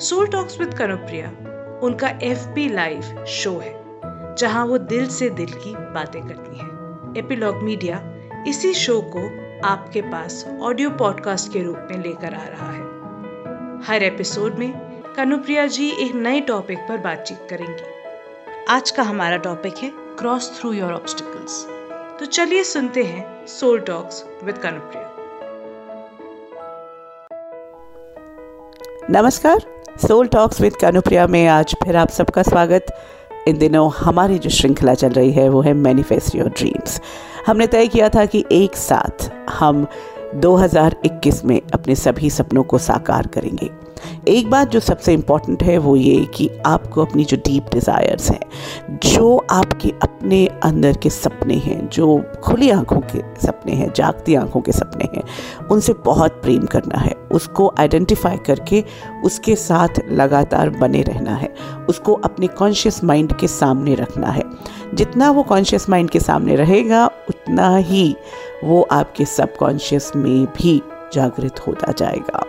Soul talks with Kanupriya उनका F P live show है, जहाँ वो दिल से दिल की बातें करती हैं। एपिलॉग मीडिया इसी शो को आपके पास ऑडियो पॉडकास्ट के रूप में लेकर आ रहा है। हर एपिसोड में कनुप्रिया जी एक नए टॉपिक पर बातचीत करेंगी। आज का हमारा टॉपिक है क्रॉस थ्रू योर ऑब्स्टिकल्स तो चलिए सुनते हैं सोल टॉक्स विद कनुप्रिया नमस्कार सोल टॉक्स विद कानुप्रिया में आज फिर आप सबका स्वागत। इन दिनों हमारी जो श्रृंखला चल रही है, वो है मैनिफेस्ट योर ड्रीम्स हमने तय किया था कि एक साथ हम 2021 में अपने सभी सपनों को साकार करेंगे। एक बात जो सबसे इंपॉर्टेंट है वो ये कि आपको अपनी जो डीप डिज़ायर्स हैं, जो आपके अपने अंदर के सपने हैं, जो खुली आँखों के सपने हैं, जागती आँखों के सपने हैं, उनसे बहुत प्रेम करना है। उसको आइडेंटिफाई करके उसके साथ लगातार बने रहना है। उसको अपने कॉन्शियस माइंड के सामने रखना है। जितना वो कॉन्शियस माइंड के सामने रहेगा, उतना ही वो आपके सबकॉन्शियस में भी जागृत होता जाएगा।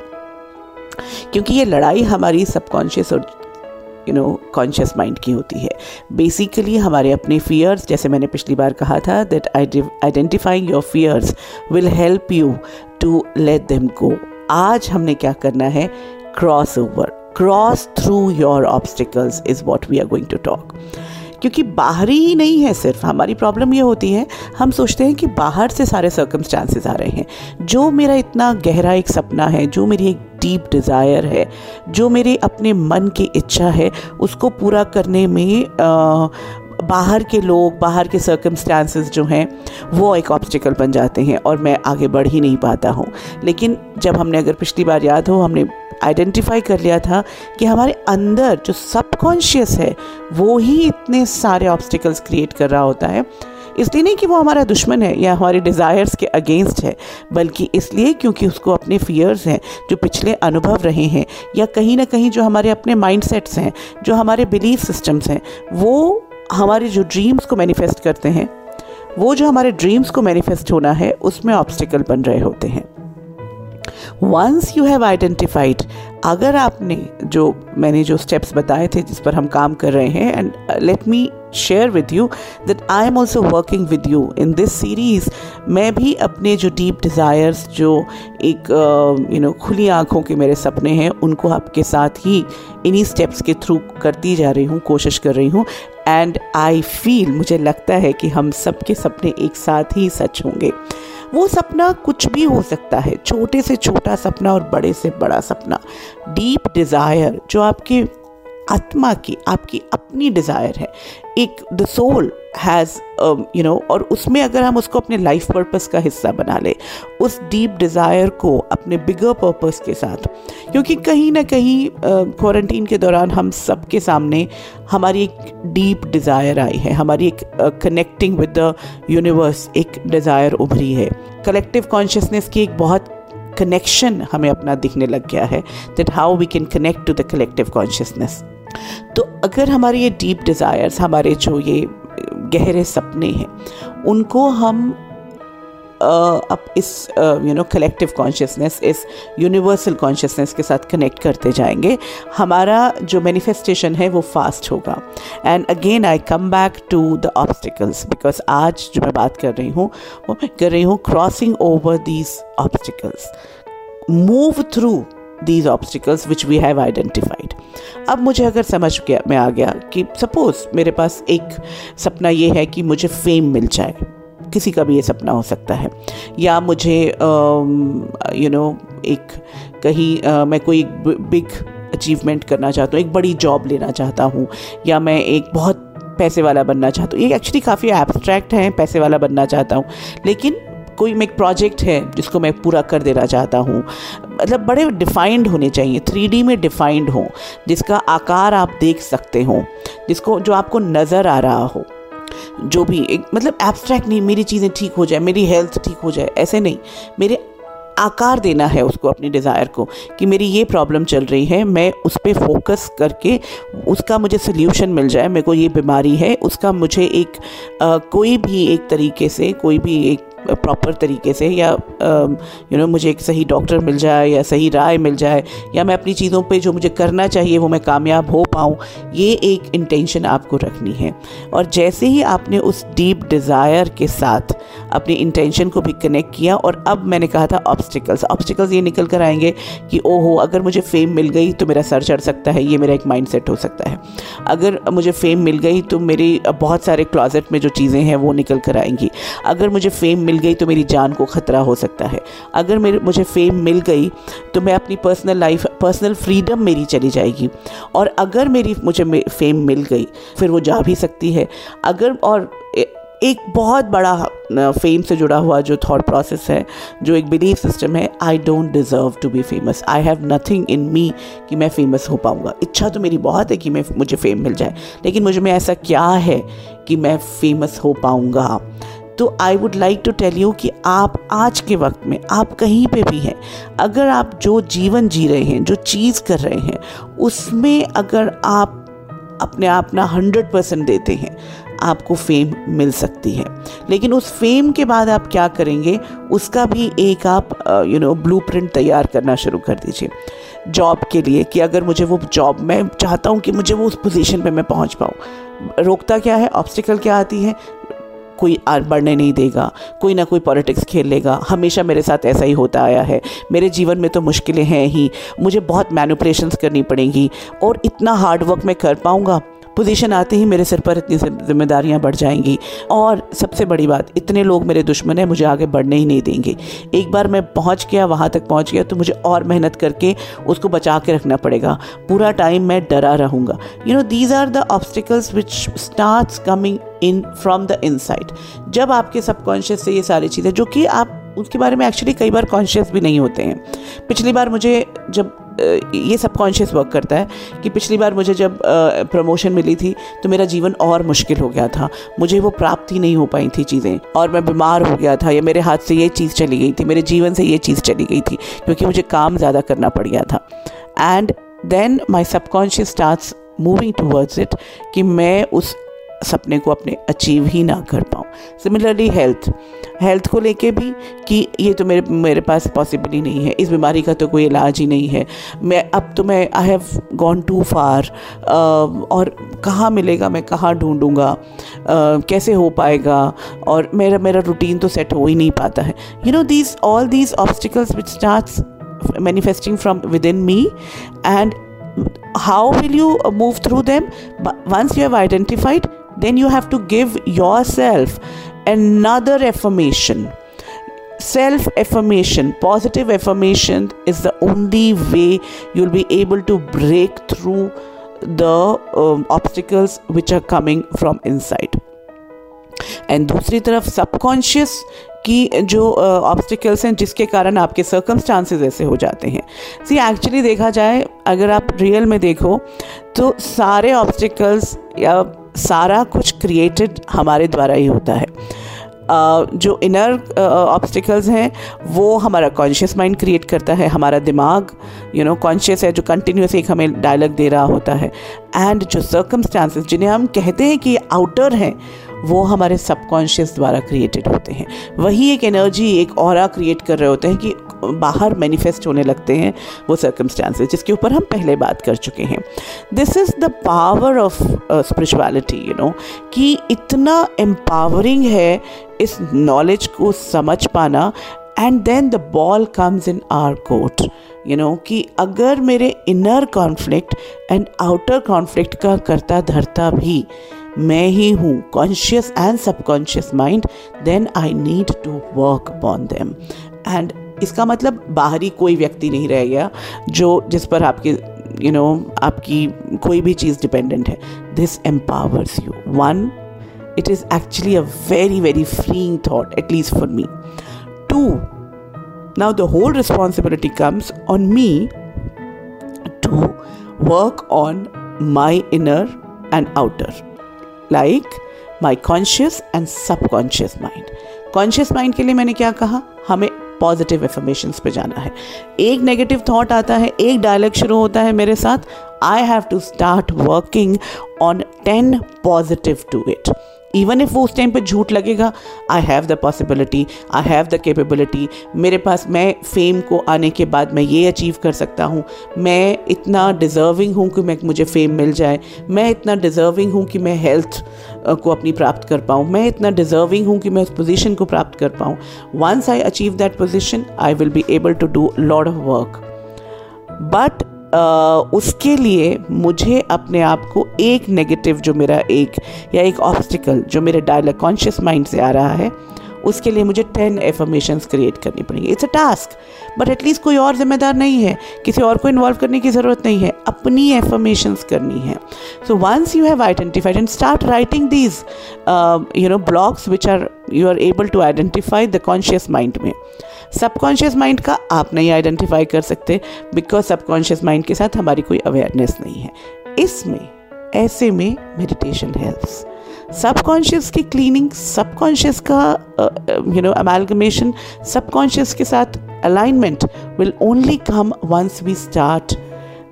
क्योंकि ये लड़ाई हमारी सबकॉन्शियस और यू नो कॉन्शियस माइंड की होती है। बेसिकली हमारे अपने फियर्स जैसे मैंने पिछली बार कहा था that identifying your fears will help you to let them go आज हमने क्या करना है? Cross over cross through your obstacles is what we are going to talk क्योंकि बाहरी ही नहीं है सिर्फ़, हमारी प्रॉब्लम ये होती है, हम सोचते हैं कि बाहर से सारे सर्कमस्टांसेस आ रहे हैं। जो मेरा इतना गहरा एक सपना है, जो मेरी एक डीप डिज़ायर है जो मेरे अपने मन की इच्छा है उसको पूरा करने में आ, बाहर के लोग बाहर के सर्कमस्टांसेस जो हैं वो एक ऑब्स्टिकल बन जाते हैं और मैं आगे बढ़ ही नहीं पाता हूँ। लेकिन जब हमने अगर पिछली बार याद हो हमने आइडेंटिफाई कर लिया था कि हमारे अंदर जो सबकॉन्शियस है वो ही इतने सारे ऑब्स्टिकल्स क्रिएट कर रहा होता है इसलिए नहीं कि वो हमारा दुश्मन है या हमारे डिज़ायर्स के अगेंस्ट है, बल्कि इसलिए क्योंकि उसको अपने फियर्स हैं, जो पिछले अनुभव रहे हैं, या कहीं ना कहीं जो हमारे अपने माइंड सेट्स हैं, जो हमारे बिलीफ सिस्टम्स हैं, वो हमारे जो ड्रीम्स को मैनिफेस्ट करते हैं, वो जो हमारे ड्रीम्स को मैनिफेस्ट होना है, उसमें ऑब्स्टिकल बन रहे होते हैं। वंस यू हैव आइडेंटिफाइड अगर आपने जो, मैंने जो स्टेप्स बताए थे जिस पर हम काम कर रहे हैं and let me share with you that I am also working with you in this series मैं भी अपने जो डीप डिज़ायर्स जो एक यू uh, नो खुली आँखों के मेरे सपने हैं उनको आपके साथ ही इन्हीं स्टेप्स के थ्रू करती जा रही हूँ कोशिश कर रही हूँ। एंड आई फील मुझे लगता है कि हम सब के सपने एक साथ ही सच होंगे। वो सपना कुछ भी हो सकता है छोटे से छोटा सपना और बड़े से बड़ा सपना। डीप डिज़ायर जो आपके आत्मा की आपकी अपनी डिज़ायर है। एक the soul has you know और उसमें अगर हम उसको अपने लाइफ पर्पस का हिस्सा बना ले उस डीप डिज़ायर को अपने बिगर पर्पस के साथ क्योंकि कहीं ना कहीं क्वारंटीन uh, के दौरान हम सब के सामने हमारी एक डीप डिज़ायर आई है। हमारी एक कनेक्टिंग विद द यूनिवर्स एक डिज़ायर उभरी है। कलेक्टिव कॉन्शियसनेस की एक बहुत कनेक्शन हमें अपना दिखने लग गया है that how we can connect to the collective consciousness तो अगर हमारे ये डीप डिज़ायर्स हमारे जो ये गहरे सपने हैं, उनको हम अब इस यू नो कलेक्टिव कॉन्शियसनेस इस यूनिवर्सल कॉन्शियसनेस के साथ कनेक्ट करते जाएँगे, हमारा जो मैनिफेस्टेशन है वो फास्ट होगा। And again I come back to the obstacles because आज जो मैं बात कर रही हूँ, वो मैं कर रही हूँ crossing over these obstacles move through these obstacles which we have identified अब मुझे अगर समझ गया मैं आ गया कि सपोज़ मेरे पास एक सपना ये है कि मुझे फेम मिल जाए। किसी का भी ये सपना हो सकता है। या मुझे यू नो you know, एक कहीं uh, मैं कोई बिग अचीवमेंट करना चाहता हूँ एक बड़ी जॉब लेना चाहता हूँ या मैं एक बहुत पैसे वाला बनना चाहता हूँ। ये एक्चुअली काफ़ी एब्स्ट्रैक्ट हैं पैसे वाला बनना चाहता हूँ। लेकिन कोई मैं एक प्रोजेक्ट है जिसको मैं पूरा कर देना चाहता हूँ। मतलब बड़े डिफाइंड होने चाहिए थ्री में डिफाइंड हो जिसका आकार आप देख सकते हो जिसको जो आपको नज़र आ रहा हो जो भी एक मतलब एब्स्ट्रैक्ट नहीं मेरी चीज़ें ठीक हो जाए मेरी हेल्थ ठीक हो जाए ऐसे नहीं। मेरे आकार देना है उसको अपनी डिज़ायर को कि मेरी ये प्रॉब्लम चल रही है मैं उस पर फोकस करके उसका मुझे सोल्यूशन मिल जाए मेरे को ये बीमारी है उसका मुझे एक आ, कोई भी एक तरीके से कोई भी एक प्रॉपर तरीके से या यू नो know, मुझे एक सही डॉक्टर मिल जाए या सही राय मिल जाए या मैं अपनी चीज़ों पे जो मुझे करना चाहिए वो मैं कामयाब हो पाऊँ ये एक इंटेंशन आपको रखनी है। और जैसे ही आपने उस डीप डिज़ायर के साथ अपनी इंटेंशन को भी कनेक्ट किया और अब मैंने कहा था ऑब्स्टिकल्स ऑब्स्टिकल्स ये निकल कर आएँगे कि ओहो अगर मुझे फेम मिल गई तो मेरा सर चढ़ सकता है ये मेरा एक माइंड हो सकता है। अगर मुझे फेम मिल गई तो मेरी बहुत सारे क्लॉजेट में जो चीज़ें हैं वो निकल कर आएँगी। अगर मुझे फेम मिल गई तो मेरी जान को ख़तरा हो सकता है। अगर मेरे, मुझे फेम मिल गई तो मैं अपनी पर्सनल लाइफ पर्सनल फ्रीडम मेरी चली जाएगी। और अगर मेरी, मुझे फेम मिल गई, फिर वो जा भी सकती है। अगर, और एक बहुत बड़ा फेम से जुड़ा हुआ जो थॉट प्रोसेस है, जो एक बिलीफ सिस्टम है I don't deserve to be famous I have nothing in me कि मैं फ़ेमस हो पाऊँगा। इच्छा तो मेरी बहुत है कि मैं, मुझे फेम मिल जाए। लेकिन मुझे में ऐसा क्या है कि मैं फ़ेमस हो पाऊँगा? तो I would like to tell you कि आप आज के वक्त में, आप कहीं पे भी हैं, अगर आप जो जीवन जी रहे हैं, जो चीज़ कर रहे हैं, उसमें अगर आप अपने आप ना हंड्रेड परसेंट देते हैं, आपको फेम मिल सकती है। लेकिन उस फेम के बाद आप क्या करेंगे, उसका भी एक आप यू नो ब्लू तैयार करना शुरू कर दीजिए। जॉब के लिए कि अगर मुझे वो जॉब मैं चाहता हूँ कि मुझे वो उस पोजीशन पे मैं पहुँच पाऊँ। रोकता क्या है? ऑब्स्टिकल क्या आती है? कोई बढ़ने नहीं देगा, कोई ना कोई पॉलिटिक्स खेल लेगा। हमेशा मेरे साथ ऐसा ही होता आया है। मेरे जीवन में तो मुश्किलें हैं ही। मुझे बहुत मैनुपलेशंस करनी पड़ेंगी और इतना हार्ड वर्क मैं कर पाऊँगा। पोजीशन आते ही मेरे सिर पर इतनी जिम्मेदारियाँ बढ़ जाएँगी। और सबसे बड़ी बात, इतने लोग मेरे दुश्मन हैं, मुझे आगे बढ़ने ही नहीं देंगे। एक बार मैं पहुँच गया, वहाँ तक पहुँच गया तो मुझे और मेहनत करके उसको बचा के रखना पड़ेगा। पूरा टाइम मैं डरा रहूँगा। You know these are the obstacles which start coming in from the inside जब आपके सबकॉन्शियस से ये सारी चीज़ें, जो कि आप, उसके बारे में एक्चुअली कई बार कॉन्शियस भी नहीं होते हैं। पिछली बार मुझे जब ये सबकॉन्शियस वर्क करता है कि पिछली बार मुझे जब प्रमोशन मिली थी तो मेरा जीवन और मुश्किल हो गया था। मुझे वो प्राप्त नहीं हो पाई थी चीज़ें, और मैं बीमार हो गया था, या मेरे हाथ से ये चीज़ चली गई थी, मेरे जीवन से ये चीज़ चली गई थी, क्योंकि मुझे काम ज़्यादा करना पड़ गया था। And then my subconscious start moving towards it कि मैं उस सपने को अपने अचीव ही ना कर पाऊँ। सिमिलरली हेल्थ हेल्थ को लेके भी कि ये तो मेरे मेरे पास पॉसिबल ही नहीं है। इस बीमारी का तो कोई इलाज ही नहीं है। मैं, अब तो मैं I have gone too far और कहाँ मिलेगा, मैं कहाँ ढूंढूँगा कैसे हो पाएगा? और मेरा मेरा रूटीन तो सेट हो ही नहीं पाता है। You know these all these obstacles which starts manifesting from within me and how will you move through them? But once you have identified then you have to give yourself another affirmation. Self affirmation, positive affirmation is the only way you'll be able to break through the um, obstacles which are coming from inside. And दूसरी तरफ़ subconscious की जो obstacles uh, हैं जिसके कारण आपके circumstances ऐसे हो जाते हैं सी एक्चुअली देखा जाए अगर आप रियल में देखो तो सारे ऑब्स्टिकल्स या सारा कुछ क्रिएटेड हमारे द्वारा ही होता है। जो इनर ऑब्स्टिकल्स हैं, वो हमारा कॉन्शियस माइंड क्रिएट करता है, हमारा दिमाग यू नो कॉन्शियस है जो कंटिन्यूस एक हमें डायलॉग दे रहा होता है। एंड जो सर्कमस्टांसिस जिन्हें हम कहते हैं कि आउटर हैं वो हमारे सबकॉन्शियस द्वारा क्रिएटेड होते हैं। वही एक एनर्जी एक और क्रिएट कर रहे होते हैं कि बाहर मैनिफेस्ट होने लगते हैं वो सर्कमस्टांसेस जिसके ऊपर हम पहले बात कर चुके हैं। This is the power of spirituality you know कि इतना एम्पावरिंग है इस नॉलेज को समझ पाना and then the ball comes in our court you know कि अगर मेरे inner conflict and outer conflict का करता धरता भी मैं ही हूँ conscious and subconscious mind then I need to work upon them and इसका मतलब बाहरी कोई व्यक्ति नहीं रह गया जो जिस पर आपके यू नो आपकी कोई भी चीज़ डिपेंडेंट है। This empowers you one it is actually a very very freeing thought at least for me too now the whole responsibility comes on me to work on my inner and outer. Like my conscious and subconscious mind conscious mind के लिए मैंने क्या कहा? हमें positive affirmation पे जाना है। एक नेगेटिव थॉट आता है, एक डायलॉग शुरू होता है मेरे साथ। I have to start working on ten positive to it even if वो उस टाइम पे झूठ लगेगा I have the possibility I have the capability मेरे पास, मैं फेम को आने के बाद मैं ये अचीव कर सकता हूँ। मैं इतना डिज़र्विंग हूँ कि मैं, मुझे फेम मिल जाए। मैं इतना डिज़र्विंग हूँ कि मैं हेल्थ को अपनी प्राप्त कर पाऊँ। मैं इतना डिज़र्विंग हूँ कि मैं उस पोजिशन को प्राप्त कर पाऊँ। Once I achieve that position I will be able to do lot of work but उसके लिए मुझे अपने आप को एक नेगेटिव जो मेरा एक, या एक ऑब्स्टिकल जो मेरे डायलॉग कॉन्शियस माइंड से आ रहा है, उसके लिए मुझे टेन एफर्मेशंस क्रिएट करनी पड़ेंगी। It's a task but at least कोई और जिम्मेदार नहीं है। किसी और को इन्वॉल्व करने की ज़रूरत नहीं है। अपनी एफर्मेशंस करनी है। So once you have identified and start writing these you know blogs which are you are able to identify the conscious mind में सबकॉन्शियस माइंड का आप नहीं आइडेंटिफाई कर सकते बिकॉज़ सबकॉन्शियस माइंड के साथ हमारी कोई अवेयरनेस नहीं है। इसमें ऐसे में मेडिटेशन हेल्प्स सबकॉन्शियस की क्लीनिंग सबकॉन्शियस का यू नो अमेलगमेशन सबकॉन्शियस के साथ alignment will only come once we start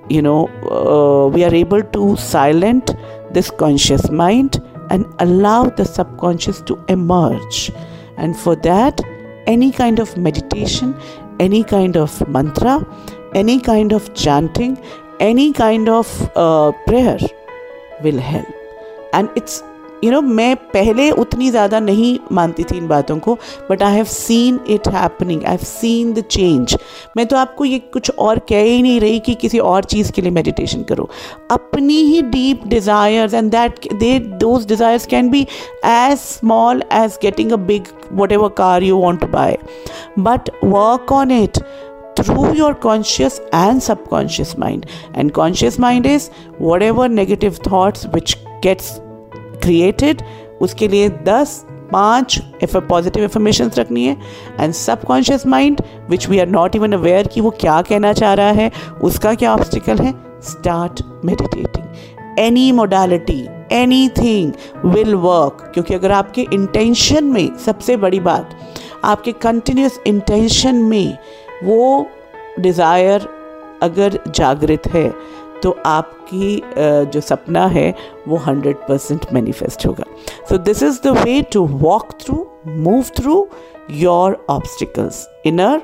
you know uh, we are able to silent this conscious mind and allow the subconscious to emerge and for that any kind of meditation, any kind of mantra, any kind of chanting, any kind of uh, prayer will help. And it's you know मैं पहले उतनी ज़्यादा नहीं मानती थी इन बातों को but I have seen it happening I have seen the change मैं तो आपको ये कुछ और कह ही नहीं रही कि किसी और चीज़ के लिए मेडिटेशन करो। अपनी ही deep desires and that they those desires can be as small as getting a big whatever car you want to buy but work on it through through your conscious and subconscious mind. And conscious mind is whatever negative thoughts which gets created उसके लिए दस, पाँच positive information रखनी है and subconscious mind which we are not even aware कि वो क्या कहना चाह रहा है, उसका क्या ऑब्स्टिकल है? Start meditating any modality anything will work क्योंकि अगर आपके इंटेंशन में सबसे बड़ी बात, आपके कंटिन्यूस इंटेंशन में वो डिज़ायर अगर जागृत है तो आपकी जो सपना है, वो हंड्रेड परसेंट मैनिफेस्ट होगा। So this is the way to walk through move through your obstacles inner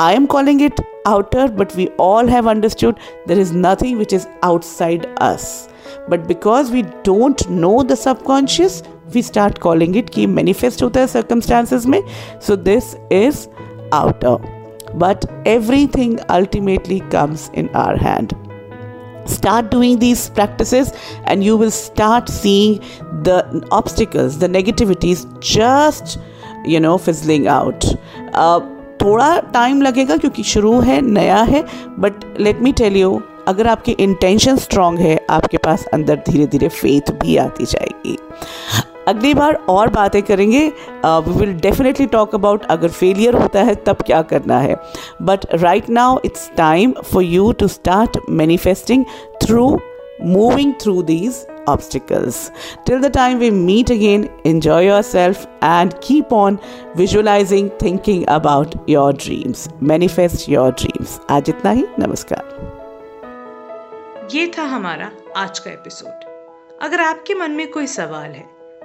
I am calling it outer but we all have understood there is nothing which is outside us but because we don't know the subconscious we start calling it कि manifest होता है circumstances में। So this is outer but everything ultimately comes in our hand start doing these practices and you will start seeing the obstacles the negativities just you know fizzling out uh, थोड़ा time लगेगा क्योंकि शुरू है नया है but let me tell you अगर आपकी intention strong है आपके पास अंदर धीरे धीरे फेथ भी आती जाएगी अगली बार और बातें करेंगे। We will definitely talk about अगर फेलियर होता है, तब क्या करना है। But right now it's time for you to start manifesting through moving through these obstacles till the time we meet again enjoy yourself and keep on visualising thinking about your dreams manifest your dreams आज इतना ही। नमस्कार। ये था हमारा आज का episode अगर आपके मन में कोई सवाल है